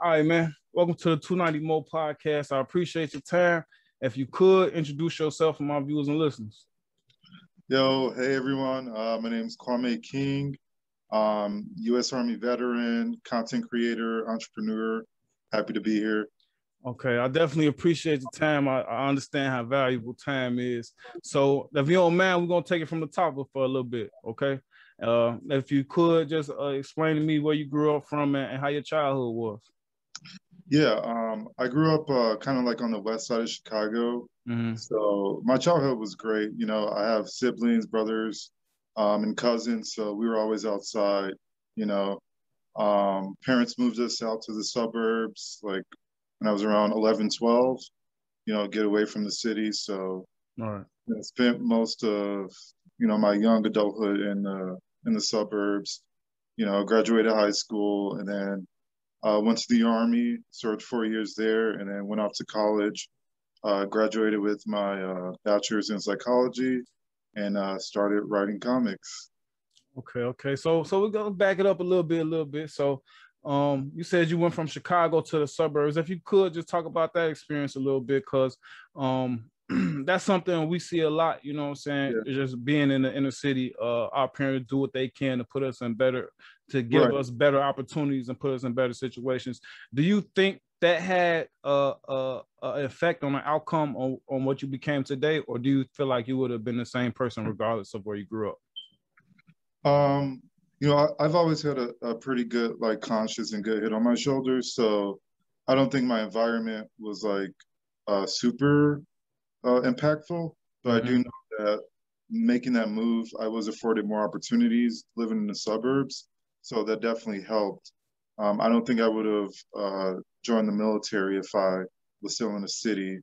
All right, man. Welcome to the 290 Mo podcast. I appreciate your time. If you could introduce yourself for my viewers and listeners. Yo, hey everyone. Uh, my name is Kwame King. Um, U.S. Army veteran, content creator, entrepreneur. Happy to be here. Okay, I definitely appreciate the time. I, I understand how valuable time is. So, if you don't mind, we're gonna take it from the top for a little bit. Okay, uh, if you could just uh, explain to me where you grew up from and, and how your childhood was. Yeah, um, I grew up uh, kind of like on the west side of Chicago. Mm-hmm. So my childhood was great. You know, I have siblings, brothers, um, and cousins. So we were always outside. You know, um, parents moved us out to the suburbs like when I was around 11, 12, you know, get away from the city. So I spent most of, you know, my young adulthood in the, in the suburbs, you know, graduated high school and then uh, went to the army, served four years there, and then went off to college. Uh, graduated with my uh, bachelor's in psychology, and uh, started writing comics. Okay, okay. So, so we're gonna back it up a little bit, a little bit. So, um, you said you went from Chicago to the suburbs. If you could just talk about that experience a little bit, because um, that's something we see a lot, you know what I'm saying? Yeah. Just being in the inner city, uh, our parents do what they can to put us in better, to give right. us better opportunities and put us in better situations. Do you think that had a, a, a effect on the outcome on, on what you became today, or do you feel like you would have been the same person regardless of where you grew up? Um, you know, I, have always had a, a pretty good like conscious and good head on my shoulders, so I don't think my environment was like uh, super uh, impactful, but mm-hmm. I do mm-hmm. know that making that move, I was afforded more opportunities living in the suburbs. So that definitely helped. Um, I don't think I would have uh, joined the military if I was still in the city.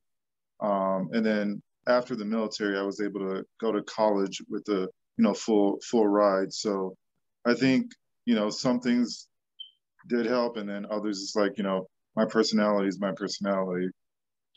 Um, and then after the military, I was able to go to college with a you know full full ride. So I think you know some things did help, and then others is like you know my personality is my personality.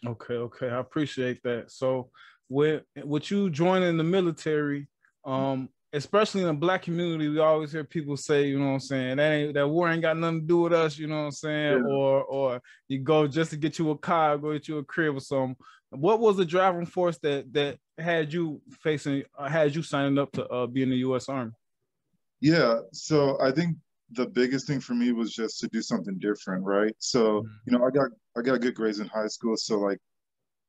Okay, okay, I appreciate that. So, with with you joining the military, um, especially in the black community, we always hear people say, you know what I'm saying, that ain't that war ain't got nothing to do with us, you know what I'm saying, yeah. or or you go just to get you a car, go get you a crib or something. What was the driving force that that had you facing, uh, had you signing up to uh, be in the U.S. Army? Yeah, so I think the biggest thing for me was just to do something different, right? So, mm-hmm. you know, I got I got good grades in high school, so like,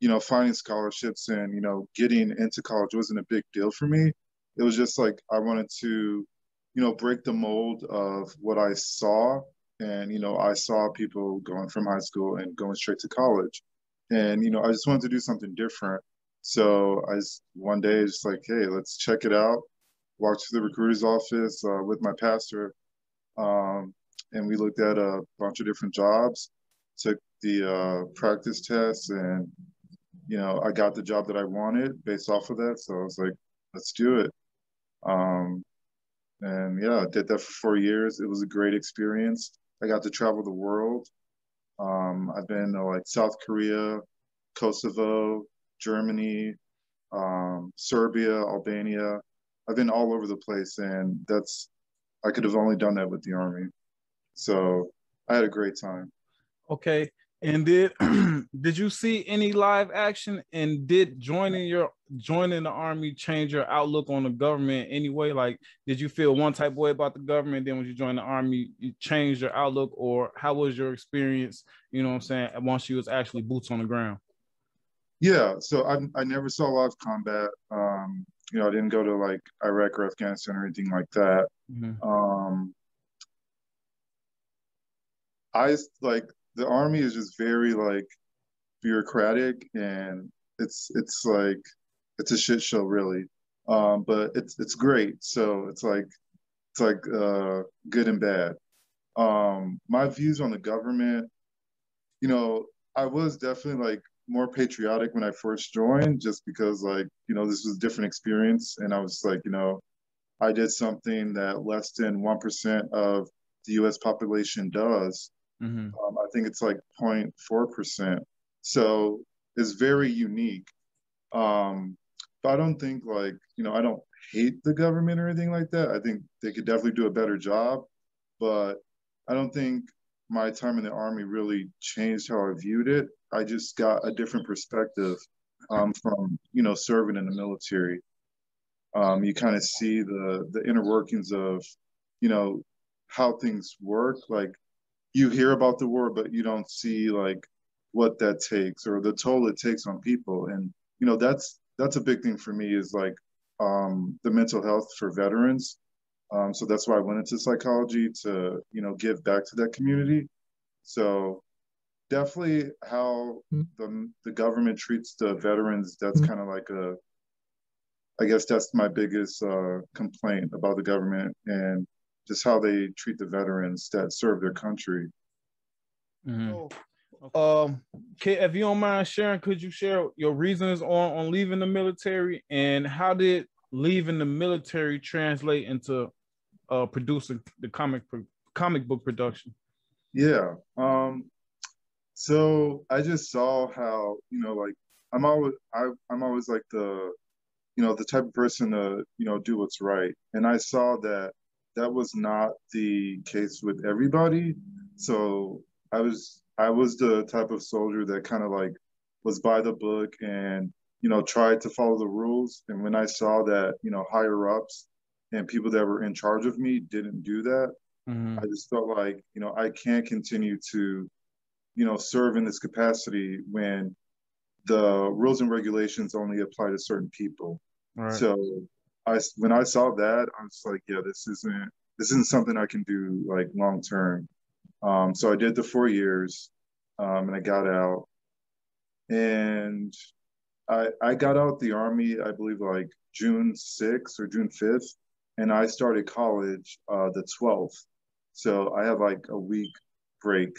you know, finding scholarships and you know getting into college wasn't a big deal for me. It was just like I wanted to, you know, break the mold of what I saw, and you know, I saw people going from high school and going straight to college, and you know, I just wanted to do something different. So I just one day just like, hey, let's check it out. Walked to the recruiter's office uh, with my pastor um, and we looked at a bunch of different jobs, took the uh, practice tests, and you know, I got the job that I wanted based off of that. So I was like, let's do it. Um, and yeah, I did that for four years. It was a great experience. I got to travel the world. Um, I've been to like South Korea, Kosovo, Germany, um, Serbia, Albania. I've been all over the place, and that's I could have only done that with the army. So I had a great time. Okay. And did did you see any live action? And did joining your joining the army change your outlook on the government anyway? Like, did you feel one type of way about the government? Then when you joined the army, you changed your outlook, or how was your experience? You know what I'm saying? Once you was actually boots on the ground. Yeah. So I I never saw live combat. Um, you know, I didn't go to like Iraq or Afghanistan or anything like that. Mm-hmm. Um, I like the army is just very like bureaucratic and it's it's like it's a shit show really. Um, but it's it's great. So it's like it's like uh, good and bad. Um, my views on the government, you know, I was definitely like more patriotic when I first joined, just because like you know this was a different experience, and I was like you know I did something that less than one percent of the U.S. population does. Mm-hmm. Um, I think it's like 0.4 percent, so it's very unique. Um, but I don't think like you know I don't hate the government or anything like that. I think they could definitely do a better job, but I don't think my time in the army really changed how I viewed it. I just got a different perspective um, from you know serving in the military. Um, you kind of see the the inner workings of you know how things work. Like you hear about the war, but you don't see like what that takes or the toll it takes on people. And you know that's that's a big thing for me is like um, the mental health for veterans. Um, so that's why I went into psychology to you know give back to that community. So definitely how mm-hmm. the the government treats the veterans. That's mm-hmm. kind of like a I guess that's my biggest uh, complaint about the government and just how they treat the veterans that serve their country. Mm-hmm. Um, if you don't mind sharing, could you share your reasons on on leaving the military and how did leaving the military translate into uh, producing the comic comic book production? Yeah. Um, so I just saw how you know, like I'm always I, I'm always like the you know the type of person to you know do what's right, and I saw that that was not the case with everybody. So I was I was the type of soldier that kind of like was by the book and you know tried to follow the rules. And when I saw that you know higher ups and people that were in charge of me didn't do that, mm-hmm. I just felt like you know I can't continue to you know serve in this capacity when the rules and regulations only apply to certain people. Right. So I when I saw that, I was like, yeah, this isn't this isn't something I can do like long term. Um, so I did the four years, um, and I got out, and I I got out the army, I believe like June sixth or June fifth, and I started college uh, the twelfth. So I had like a week break,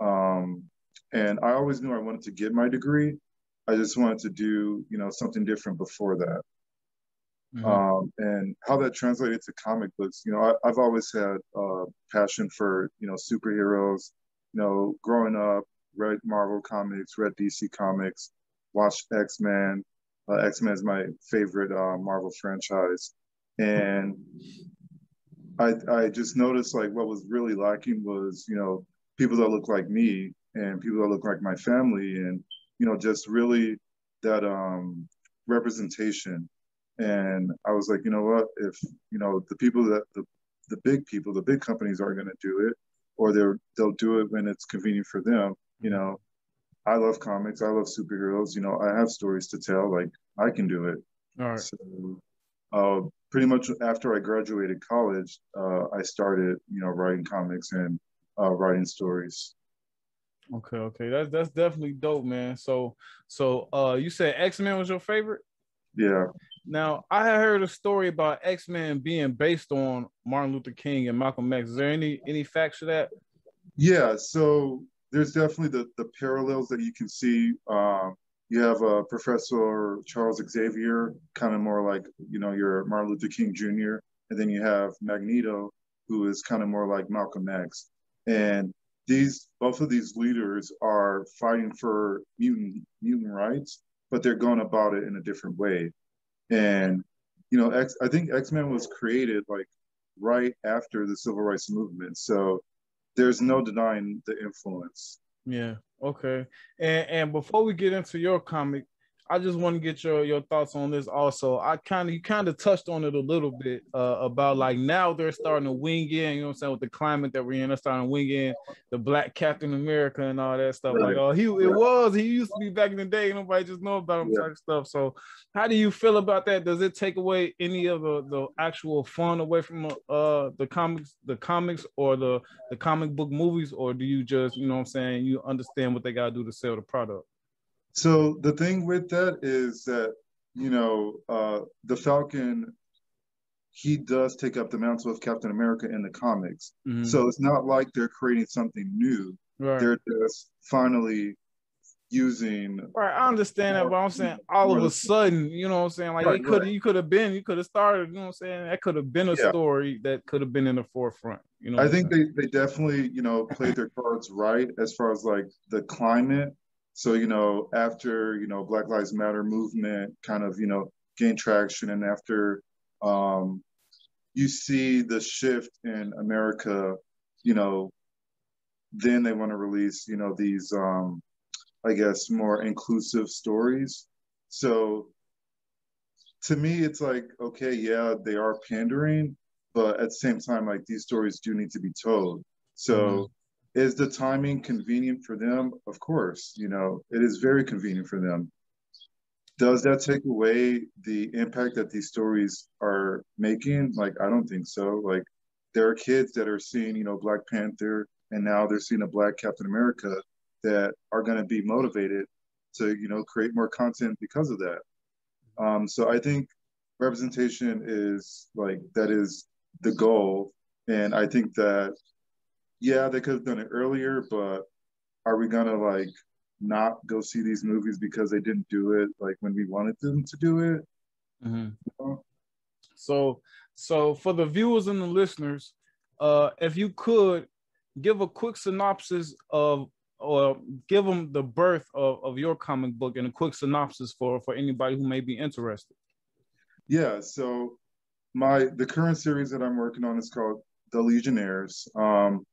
um, and I always knew I wanted to get my degree. I just wanted to do you know something different before that. Mm-hmm. Um, and how that translated to comic books. You know, I, have always had a passion for you know superheroes. You know, growing up, read Marvel comics, read DC comics, watched X Men. Uh, X Men is my favorite uh, Marvel franchise, and I I just noticed like what was really lacking was you know people that look like me and people that look like my family, and you know just really that um, representation and I was like, you know what? If you know the people that the the big people, the big companies aren't going to do it, or they're they'll do it when it's convenient for them. You know, I love comics. I love superheroes. You know, I have stories to tell. Like I can do it. All right. So, uh, pretty much after I graduated college, uh, I started, you know, writing comics and uh, writing stories. Okay, okay, that's that's definitely dope, man. So, so uh, you said X Men was your favorite? Yeah. Now, I had heard a story about X Men being based on Martin Luther King and Malcolm X. Is there any any facts to that? Yeah, so there's definitely the the parallels that you can see. Um, you have uh, Professor Charles Xavier, kind of more like you know your Martin Luther King Jr., and then you have Magneto, who is kind of more like Malcolm X. And these both of these leaders are fighting for mutant mutant rights, but they're going about it in a different way. And you know, X, I think X Men was created like right after the civil rights movement, so there's no denying the influence. Yeah. Okay. And and before we get into your comic, I just want to get your your thoughts on this also. I kind of you kind of touched on it a little bit uh, about like now they're starting to wing in, you know what I'm saying, with the climate that we're in, they're starting to wing in the black Captain America and all that stuff. Like, oh, he it was, he used to be back in the day, nobody just know about him yeah. type stuff. So how do you feel about that? Does it take away any of the, the actual fun away from uh the comics, the comics or the the comic book movies, or do you just, you know what I'm saying, you understand what they gotta do to sell the product? So the thing with that is that you know uh, the Falcon, he does take up the mantle of Captain America in the comics. Mm-hmm. So it's not like they're creating something new. Right. They're just finally using right i understand that but i'm saying all of a sudden you know what i'm saying like right, it could right. you could have been you could have started you know what i'm saying that could have been a yeah. story that could have been in the forefront you know i think they, they definitely you know played their cards right as far as like the climate so, you know, after, you know, Black Lives Matter movement kind of, you know, gained traction and after um, you see the shift in America, you know, then they want to release, you know, these, um, I guess, more inclusive stories. So to me, it's like, okay, yeah, they are pandering, but at the same time, like these stories do need to be told. So mm-hmm. Is the timing convenient for them? Of course, you know, it is very convenient for them. Does that take away the impact that these stories are making? Like, I don't think so. Like, there are kids that are seeing, you know, Black Panther, and now they're seeing a Black Captain America that are going to be motivated to, you know, create more content because of that. Um, so I think representation is like that is the goal, and I think that yeah, they could have done it earlier, but are we gonna like not go see these movies because they didn't do it like when we wanted them to do it? Mm-hmm. You know? So, so for the viewers and the listeners, uh, if you could give a quick synopsis of or give them the birth of, of your comic book and a quick synopsis for for anybody who may be interested. Yeah, so my the current series that I'm working on is called The Legionnaires. Um,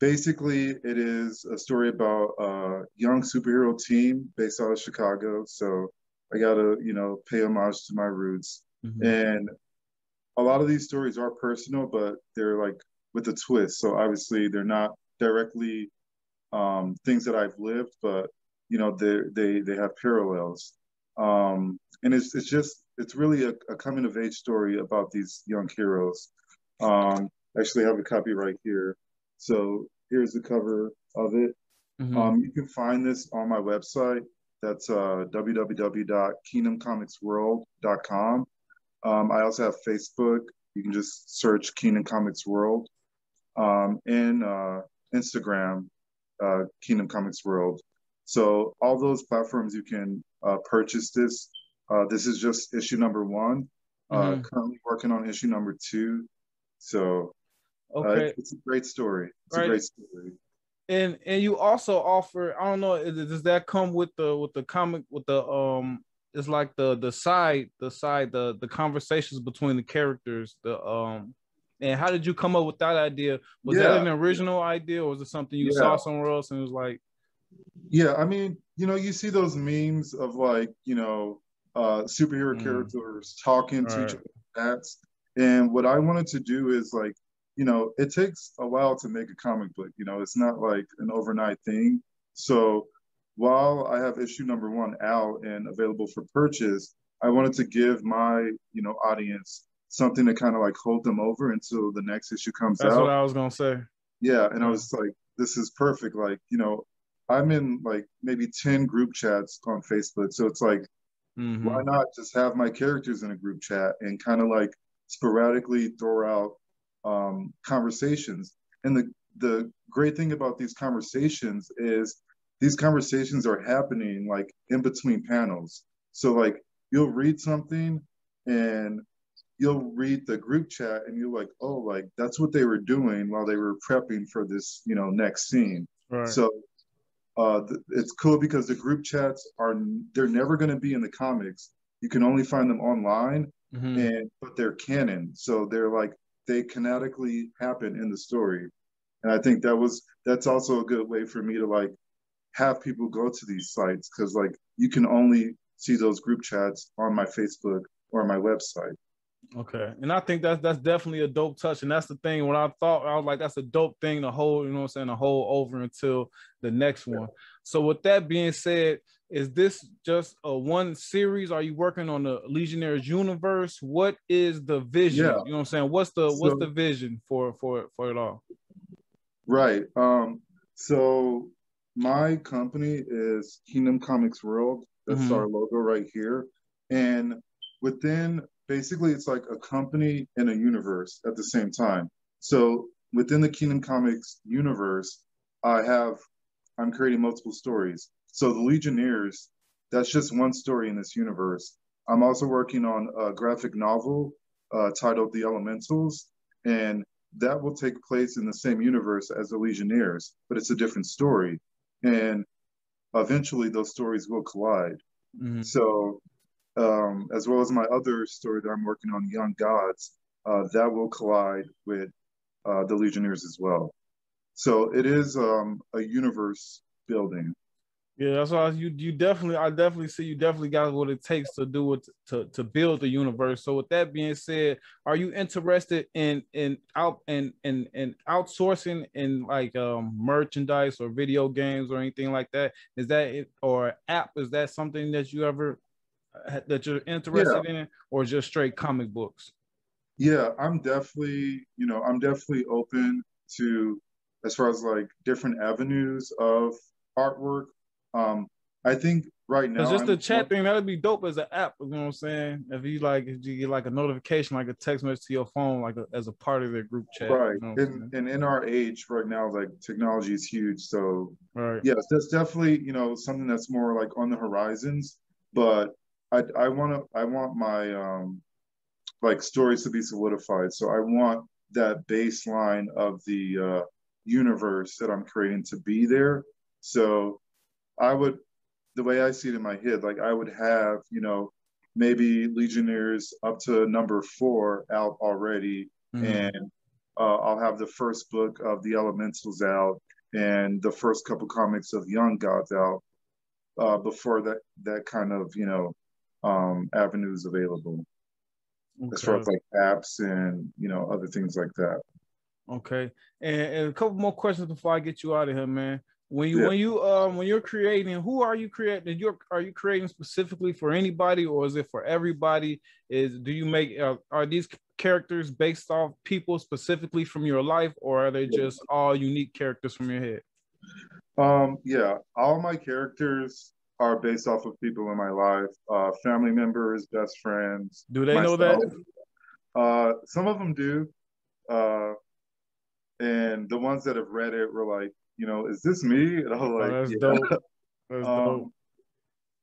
basically, it is a story about a young superhero team based out of Chicago. So I gotta you know pay homage to my roots, mm-hmm. and a lot of these stories are personal, but they're like with a twist. So obviously, they're not directly um, things that I've lived, but you know they they they have parallels. Um, and it's it's just it's really a, a, coming of age story about these young heroes. Um, actually, I have a copy right here. So here's the cover of it. Mm-hmm. Um, you can find this on my website. That's uh, www.kingdomcomicsworld.com. Um, I also have Facebook. You can just search Kingdom Comics World. Um, and uh, Instagram, uh, Kingdom Comics World. So all those platforms you can uh, purchase this. Uh, this is just issue number one. Uh, mm-hmm. Currently working on issue number two. So uh, okay, it's a great story. It's right. a great story. And and you also offer. I don't know. Does that come with the with the comic with the um? It's like the the side the side the the conversations between the characters. The um and how did you come up with that idea? Was yeah. that an original idea, or was it something you yeah. saw somewhere else and it was like? Yeah, I mean, you know, you see those memes of like, you know, uh, superhero mm. characters talking to each other. That's and what I wanted to do is like, you know, it takes a while to make a comic book. You know, it's not like an overnight thing. So while I have issue number one out and available for purchase, I wanted to give my, you know, audience something to kind of like hold them over until the next issue comes That's out. That's what I was gonna say. Yeah, and I was like, this is perfect. Like, you know, I'm in like maybe 10 group chats on Facebook. So it's like, mm-hmm. why not just have my characters in a group chat and kind of like sporadically throw out um, conversations. And the the great thing about these conversations is these conversations are happening like in between panels. So like you'll read something and you'll read the group chat and you're like, oh, like that's what they were doing while they were prepping for this, you know, next scene. Right. So uh, th- it's cool because the group chats are they're never going to be in the comics. You can only find them online, mm-hmm. and but they're canon, so they're like they canonically happen in the story. And I think that was that's also a good way for me to like have people go to these sites because like you can only see those group chats on my Facebook or my website. Okay. And I think that's that's definitely a dope touch. And that's the thing. When I thought I was like, that's a dope thing to hold, you know what I'm saying, to hold over until the next one. So with that being said, is this just a one series? Are you working on the Legionnaires universe? What is the vision? Yeah. You know what I'm saying? What's the what's so, the vision for for for it all? Right. Um, so my company is Kingdom Comics World. That's mm-hmm. our logo right here. And within basically it's like a company and a universe at the same time. So within the Kingdom Comics universe, I have I'm creating multiple stories. So the Legionnaires, that's just one story in this universe. I'm also working on a graphic novel uh, titled The Elementals, and that will take place in the same universe as the Legionnaires, but it's a different story. And eventually those stories will collide. Mm-hmm. So um, as well as my other story that I'm working on, Young Gods, uh, that will collide with uh, the Legionnaires as well. So it is um, a universe building. Yeah, that's why you you definitely I definitely see you definitely got what it takes to do it to to build the universe. So with that being said, are you interested in in out in in in outsourcing in like um merchandise or video games or anything like that? Is that it or app? Is that something that you ever uh, that you're interested yeah. in, or just straight comic books? Yeah, I'm definitely you know I'm definitely open to as far as like different avenues of artwork um, I think right now, it's just I'm, the chat thing that'd be dope as an app. You know what I'm saying? If you like, if you get like a notification, like a text message to your phone, like a, as a part of their group chat. Right. You know and, and in our age right now, like technology is huge. So right. yes, that's definitely you know something that's more like on the horizons. But I I want to I want my um like stories to be solidified. So I want that baseline of the uh, universe that I'm creating to be there. So I would, the way I see it in my head, like I would have, you know, maybe Legionnaires up to number four out already, mm-hmm. and uh, I'll have the first book of the Elementals out and the first couple comics of Young Gods out uh, before that that kind of you know um, avenues available. Okay. As far as like apps and you know other things like that. Okay, and, and a couple more questions before I get you out of here, man. When you yeah. when you um when you're creating, who are you creating? You are you creating specifically for anybody, or is it for everybody? Is do you make uh, are these characters based off people specifically from your life, or are they just all unique characters from your head? Um, yeah, all my characters are based off of people in my life, uh, family members, best friends. Do they myself. know that? Uh, some of them do, uh, and the ones that have read it were like, you know, is this me? And I was oh, like, oh, that's yeah. dope. That's um, dope.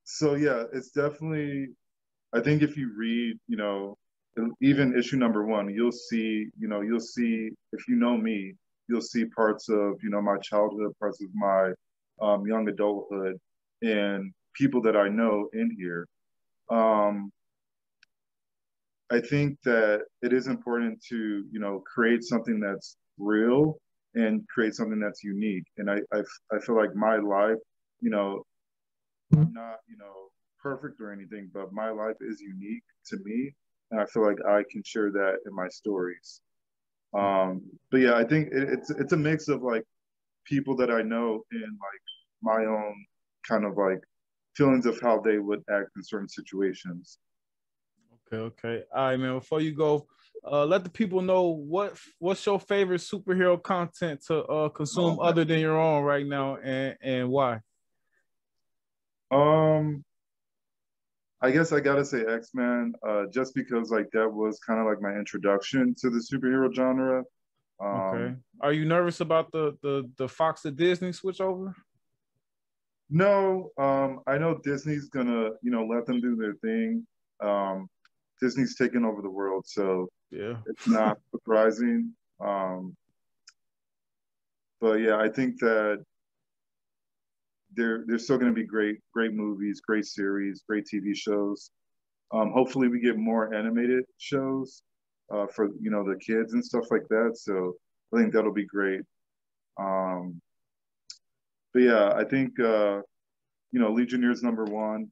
So yeah, it's definitely. I think if you read, you know, even issue number one, you'll see, you know, you'll see if you know me, you'll see parts of, you know, my childhood, parts of my um, young adulthood, and people that I know in here. Um, I think that it is important to, you know, create something that's real and create something that's unique. And I, I, I feel like my life, you know, I'm not, you know, perfect or anything, but my life is unique to me. And I feel like I can share that in my stories. Um, but yeah, I think it, it's it's a mix of like people that I know and like my own kind of like feelings of how they would act in certain situations. Okay, okay. All right, man. Before you go, uh, let the people know what what's your favorite superhero content to uh, consume other than your own right now, and and why. Um, I guess I gotta say X Men, uh, just because like that was kind of like my introduction to the superhero genre. Um, okay. Are you nervous about the the the Fox to Disney switch over? No, um, I know Disney's gonna you know let them do their thing. Um, Disney's taken over the world, so yeah, it's not surprising. Um, but yeah, I think that there there's still going to be great great movies, great series, great TV shows. Um, hopefully, we get more animated shows uh, for you know the kids and stuff like that. So I think that'll be great. Um, but yeah, I think uh, you know Legionnaires number one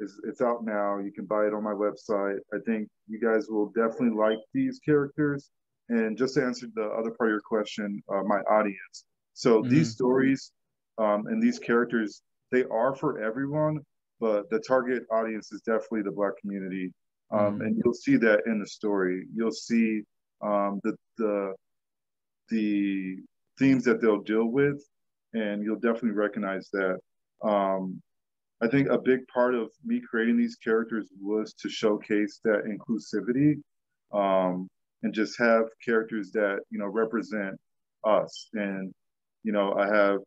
it's, it's out now. You can buy it on my website. I think you guys will definitely like these characters. And just to answer the other part of your question, uh, my audience. So mm-hmm. these stories um, and these characters, they are for everyone, but the target audience is definitely the Black community. Um, mm-hmm. And you'll see that in the story. You'll see um, the the the themes that they'll deal with, and you'll definitely recognize that. Um, I think a big part of me creating these characters was to showcase that inclusivity um, and just have characters that you know represent us. And you know, I have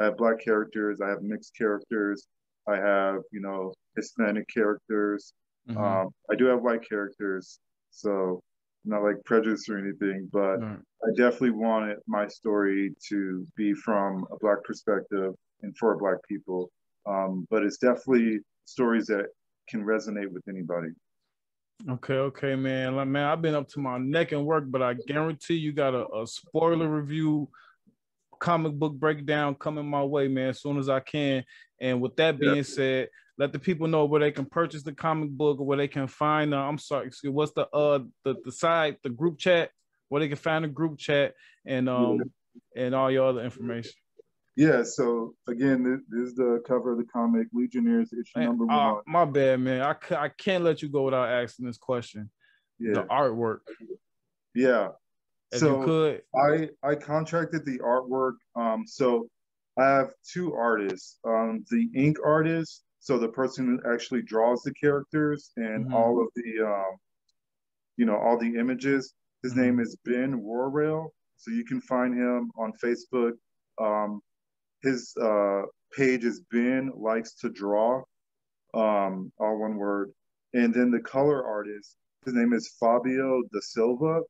I have black characters, I have mixed characters, I have you know Hispanic characters. Mm-hmm. Um, I do have white characters, so not like prejudice or anything, but mm. I definitely wanted my story to be from a black perspective and for black people. Um, but it's definitely stories that can resonate with anybody. Okay, okay, man. Like, man, I've been up to my neck in work, but I guarantee you got a, a spoiler review comic book breakdown coming my way, man, as soon as I can. And with that being yeah. said, let the people know where they can purchase the comic book or where they can find. Uh, I'm sorry, excuse, what's the uh the the site, the group chat, where they can find the group chat and um and all your other information. Yeah, so again, this, this, is the cover of the comic Legionnaires issue man, number uh, one. my bad, man. I, I can't let you go without asking this question. Yeah. The artwork. Yeah. If so you could. I I contracted the artwork. Um, so I have two artists. Um, the ink artist, so the person who actually draws the characters and mm-hmm. all of the um, you know, all the images. His mm-hmm. name is Ben Warrail. So you can find him on Facebook. Um, his uh, page is Ben likes to draw, um, all one word. And then the color artist, his name is Fabio da Silva,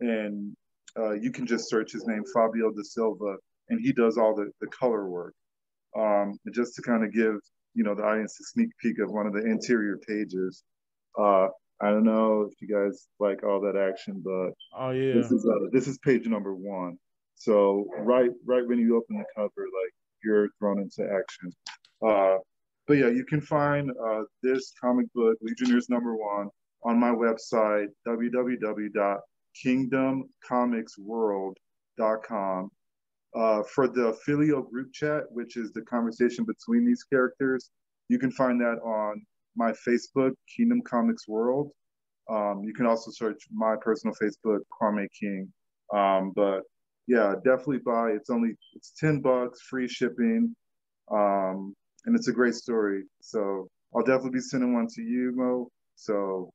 and uh, you can just search his name, Fabio da Silva, and he does all the, the color work. Um, just to kind of give you know the audience a sneak peek of one of the interior pages. Uh, I don't know if you guys like all that action, but oh yeah, this is uh, this is page number one. So right right when you open the cover, like you're thrown into action. Uh, but yeah, you can find uh, this comic book, Legionnaires number one, on my website, www.kingdomcomicsworld.com. Uh, for the Filio group chat, which is the conversation between these characters, you can find that on my Facebook, Kingdom Comics World. Um, you can also search my personal Facebook, Kwame King. Um, but yeah, definitely buy. It's only it's ten bucks, free shipping, um, and it's a great story. So I'll definitely be sending one to you, Mo. So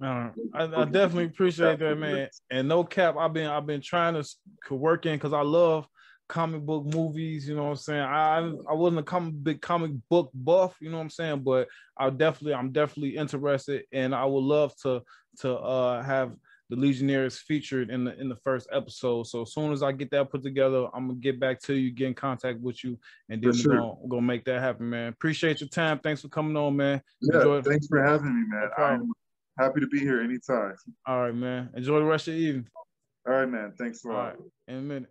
uh, I, I, definitely appreciate that, man. And no cap, I've been I've been trying to work in because I love comic book movies. You know what I'm saying? I I wasn't a comic big comic book buff. You know what I'm saying? But I definitely I'm definitely interested, and I would love to to uh, have the Legionnaires featured in the in the first episode. So as soon as I get that put together, I'm gonna get back to you, get in contact with you, and then sure. we're, gonna, we're, gonna, make that happen, man. Appreciate your time. Thanks for coming on, man. Yeah, Enjoy. thanks for having me, man. No I'm happy to be here anytime. All right, man. Enjoy the rest of your evening. All right, man. Thanks a lot. In a minute.